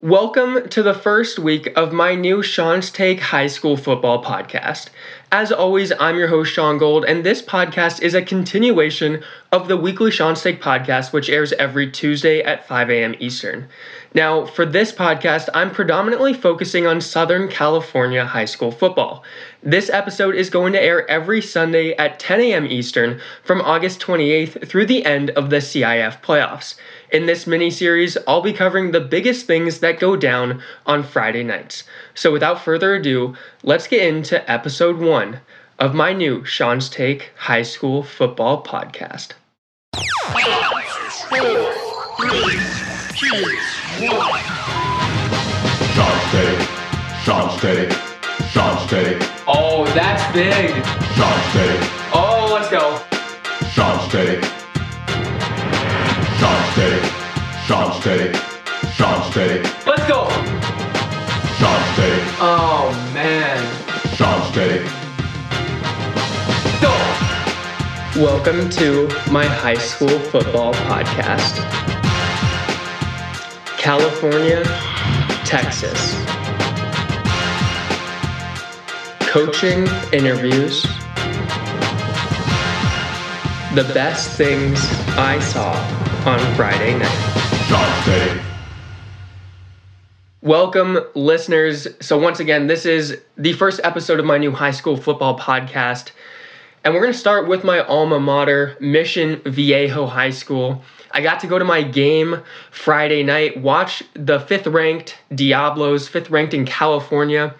Welcome to the first week of my new Shaun's Take High School Football podcast. As always, I'm your host, Shaun Gold, and this podcast is a continuation of the weekly Shaun's Take podcast, which airs every Tuesday at 5 a.m. Eastern. Now, for this podcast, I'm predominantly focusing on Southern California high school football. This episode is going to air every Sunday at 10 a.m. Eastern from August 28th through the end of the CIF playoffs. In this mini series, I'll be covering the biggest things that go down on Friday nights. So, without further ado, let's get into episode one of my new Shaun's Take High School Football podcast. Sean's steady. Sean's steady. Sean's steady. Oh, that's big. Sean's steady. Oh, let's go. Sean's steady. Sean's steady. Sean's steady. Shaun's Take, Let's go. Sean's steady. Oh, man. Sean's steady. Welcome to my high school football podcast. California, Texas. Coaching interviews. The best things I saw on Friday night. Welcome, listeners. So, once again, this is the first episode of my new high school football podcast. And we're going to start with my alma mater, Mission Viejo High School. I got to go to my game Friday night, watch the fifth ranked Diablos, fifth ranked in California,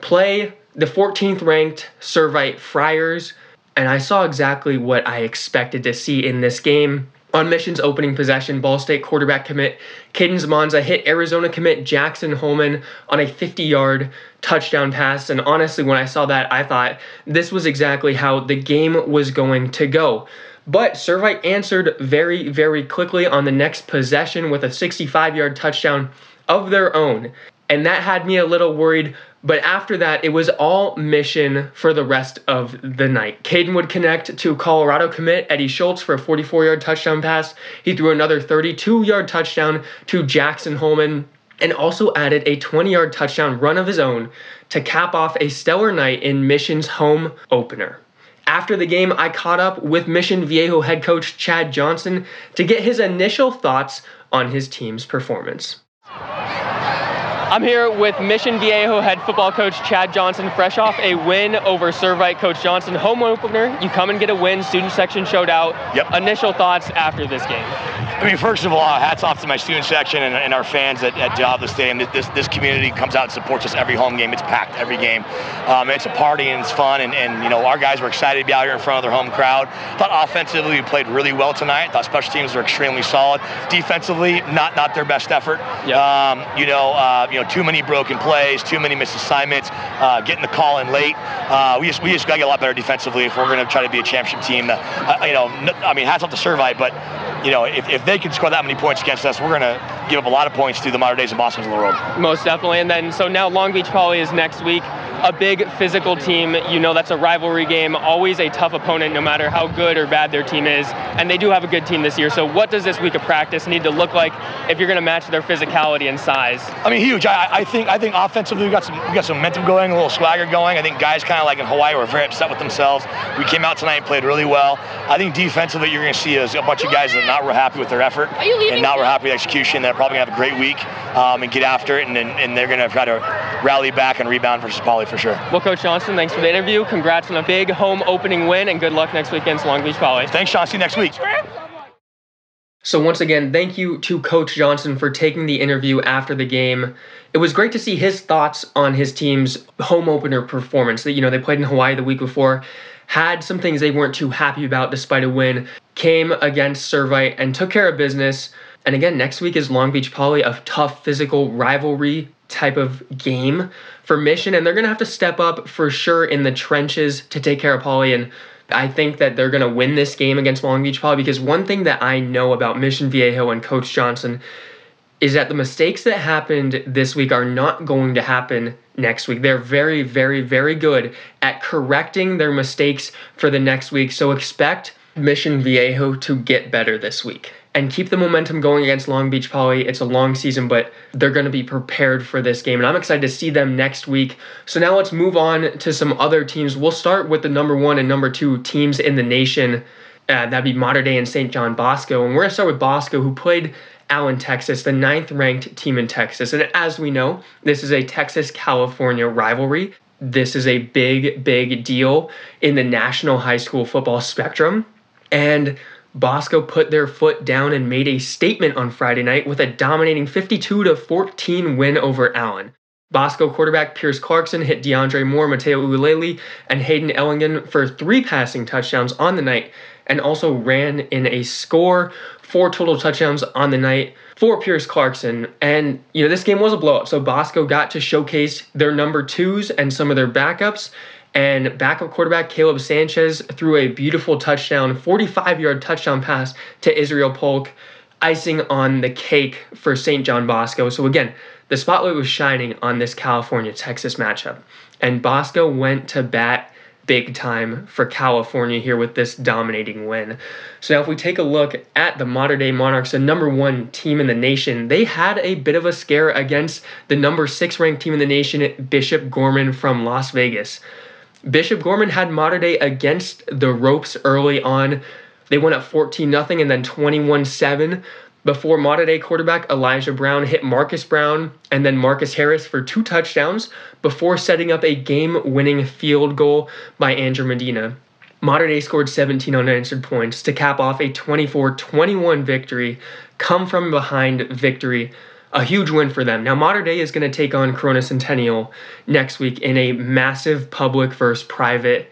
play the 14th ranked Servite Friars. And I saw exactly what I expected to see in this game. On Mission's opening possession, Ball State quarterback commit Caden Zamanza hit Arizona commit Jackson Holman on a 50 yard touchdown pass. And honestly, when I saw that, I thought this was exactly how the game was going to go. But Servite answered very, very quickly on the next possession with a 65 yard touchdown of their own. And that had me a little worried. But after that, it was all mission for the rest of the night. Caden would connect to Colorado commit Eddie Schultz for a 44 yard touchdown pass. He threw another 32 yard touchdown to Jackson Holman and also added a 20 yard touchdown run of his own to cap off a stellar night in Mission's home opener. After the game, I caught up with Mission Viejo head coach Chad Johnson to get his initial thoughts on his team's performance. I'm here with Mission Viejo head football coach Chad Johnson, fresh off a win over Servite coach Johnson. Home opener, you come and get a win, student section showed out. Yep. Initial thoughts after this game. I mean, first of all, hats off to my student section and, and our fans at, at Diablo Stadium. This, this, community comes out and supports us every home game. It's packed every game. Um, it's a party and it's fun. And, and, you know, our guys were excited to be out here in front of their home crowd. Thought offensively we played really well tonight. Thought special teams were extremely solid. Defensively, not not their best effort. Yep. Um, you know, uh, you know, too many broken plays, too many missed assignments, uh, getting the call in late. Uh, we just we just got to get a lot better defensively if we're going to try to be a championship team. Uh, you know, I mean, hats off to Servite, but you know, if, if they can score that many points against us, we're going to give up a lot of points to the Mater Deis of Boscos in the world. Most definitely. And then, so now Long Beach Poly is next week. A big physical team. You know, that's a rivalry game. Always a tough opponent, no matter how good or bad their team is. And they do have a good team this year. So, what does this week of practice need to look like if you're going to match their physicality and size? I mean, huge. I, I think I think offensively we got some we got some momentum going, a little swagger going. I think guys kind of like in Hawaii were very upset with themselves. We came out tonight and played really well. I think defensively you're going to see is a bunch of guys that are not real happy with their effort you and not real happy with execution. They're probably going to have a great week um, and get after it, and, and, and they're going to try to rally back and rebound versus Poly for sure. Well, Coach Johnson, thanks for the interview. Congrats on a big home opening win, and good luck next week against Long Beach Poly. Thanks, Shaun. See you next week. So, once again, thank you to Coach Johnson for taking the interview after the game. It was great to see his thoughts on his team's home opener performance. That you know they played in Hawaii the week before, had some things they weren't too happy about despite a win, came against Servite and took care of business. And again, next week is Long Beach Poly, a tough physical rivalry type of game for Mission, and they're gonna have to step up for sure in the trenches to take care of Poly. And I think that they're going to win this game against Long Beach Poly because one thing that I know about Mission Viejo and Coach Johnson is that the mistakes that happened this week are not going to happen next week. They're very, very, very good at correcting their mistakes for the next week. So expect Mission Viejo to get better this week. And keep the momentum going against Long Beach Poly. It's a long season, but they're going to be prepared for this game, and I'm excited to see them next week. So now let's move on to some other teams. We'll start with the number one and number two teams in the nation. Uh, that'd be Mater Dei and St. John Bosco. And we're going to start with Bosco, who played Allen, Texas, the ninth ranked team in Texas. And as we know, this is a Texas California rivalry. This is a big, big deal in the national high school football spectrum. And Bosco put their foot down and made a statement on Friday night with a dominating 52 to 14 win over Allen. Bosco quarterback Pierce Clarkson hit DeAndre Moore, Mateo Ukulele, and Hayden Ellingen for three passing touchdowns on the night, and also ran in a score, four total touchdowns on the night for Pierce Clarkson. And, you know, this game was a blowout. So Bosco got to showcase their number twos and some of their backups. And backup quarterback Caleb Sanchez threw a beautiful touchdown, 45 yard touchdown pass to Israel Polk, icing on the cake for St. John Bosco. So, again, the spotlight was shining on this California Texas matchup. And Bosco went to bat big time for California here with this dominating win. So now if we take a look at the Mater Dei Monarchs, the number one team in the nation, they had a bit of a scare against the number six ranked team in the nation, Bishop Gorman from Las Vegas. Bishop Gorman had Mater Dei against the ropes early on. They went up 14 0 and then 21 7 before Mater Dei quarterback Elijah Brown hit Marcus Brown and then Marcus Harris for two touchdowns before setting up a game winning field goal by Andrew Medina. Mater Dei scored 17 unanswered points to cap off a 24 21 victory, come from behind victory. A huge win for them. Now, Mater Dei is going to take on Corona Centennial next week in a massive public versus private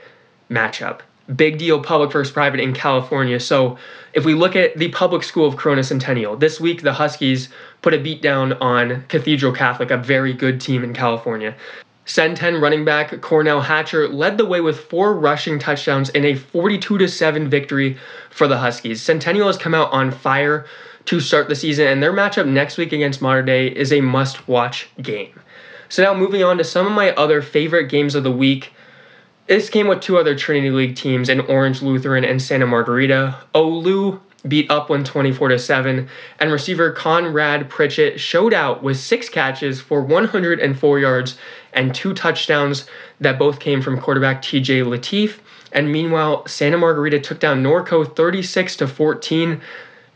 matchup big deal public versus private in California. So if we look at the public school of Corona Centennial, this week the Huskies put a beat down on Cathedral Catholic, a very good team in California. 10 running back Cornell Hatcher led the way with four rushing touchdowns in a 42 7 victory for the Huskies. Centennial has come out on fire to start the season, and their matchup next week against Mater Dei is a must watch game. So, now moving on to some of my other favorite games of the week. This came with two other Trinity League teams in Orange Lutheran and Santa Margarita. Olu beat up Upland 24 7, and receiver Conrad Pritchett showed out with six catches for 104 yards and two touchdowns that both came from quarterback TJ Latif. And meanwhile, Santa Margarita took down Norco 36 to 14.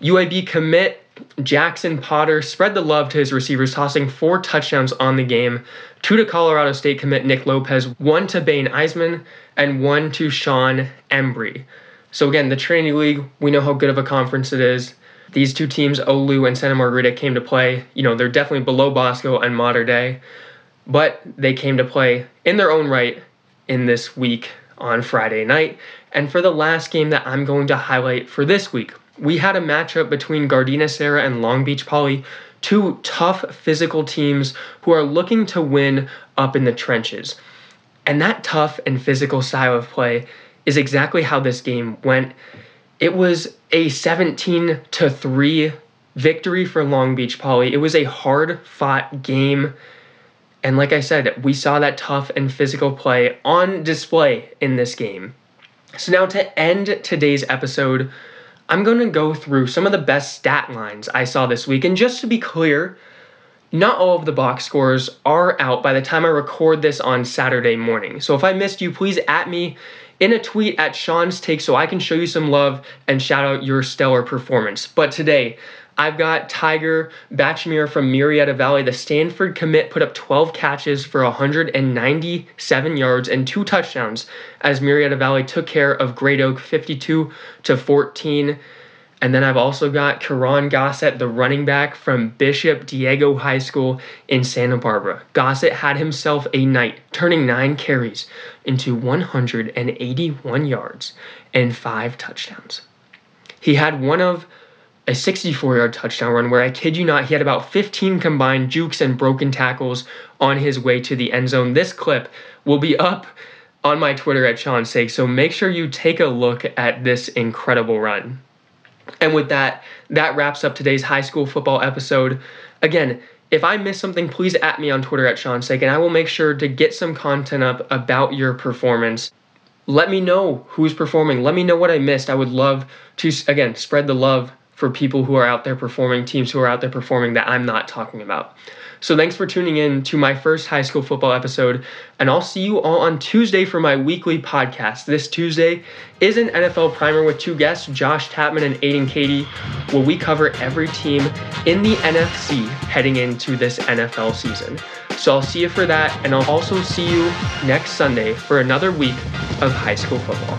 UAB commit Jackson Potter spread the love to his receivers, tossing four touchdowns on the game. Two to Colorado State commit Nick Lopez, one to Bain Eisman, and one to Sean Embry. So again, the Trinity League, we know how good of a conference it is. These two teams, Olu and Santa Margarita, came to play. You know, they're definitely below Bosco and Mater Dei, but they came to play in their own right in this week on Friday night. And for the last game that I'm going to highlight for this week, we had a matchup between Gardena Serra and Long Beach Poly, two tough physical teams who are looking to win up in the trenches. And that tough and physical style of play is exactly how this game went. It was a 17 to 3 victory for Long Beach Poly. It was a hard fought game. And like I said, we saw that tough and physical play on display in this game. So, now to end today's episode, I'm going to go through some of the best stat lines I saw this week. And just to be clear, not all of the box scores are out by the time I record this on Saturday morning. So if I missed you, please at me in a tweet at Shaun's Take so I can show you some love and shout out your stellar performance. But today, I've got Tiger Bachmeier from Murrieta Valley. The Stanford commit put up 12 catches for 197 yards and two touchdowns as Murrieta Valley took care of Great Oak 52 to 14. And then I've also got Karan Gossett, the running back from Bishop Diego High School in Santa Barbara. Gossett had himself a night, turning nine carries into 181 yards and five touchdowns. He had one of a 64 yard touchdown run where I kid you not, he had about 15 combined jukes and broken tackles on his way to the end zone. This clip will be up on my Twitter at Shaun's Take, so make sure you take a look at this incredible run. And with that, that wraps up today's high school football episode. Again, if I miss something, please at me on Twitter at Shaun's Take, and I will make sure to get some content up about your performance. Let me know who's performing. Let me know what I missed. I would love to, again, spread the love for people who are out there performing, teams who are out there performing that I'm not talking about. So thanks for tuning in to my first high school football episode, and I'll see you all on Tuesday for my weekly podcast. This Tuesday is an NFL primer with two guests, Josh Tapman and Aiden Katie, where we cover every team in the NFC heading into this NFL season. So I'll see you for that, and I'll also see you next Sunday for another week of high school football.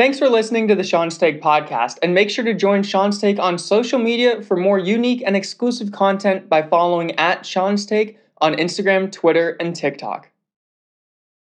Thanks for listening to the Shaun's Take podcast, and make sure to join Shaun's Take on social media for more unique and exclusive content by following at Shaun's Take on Instagram, Twitter, and TikTok.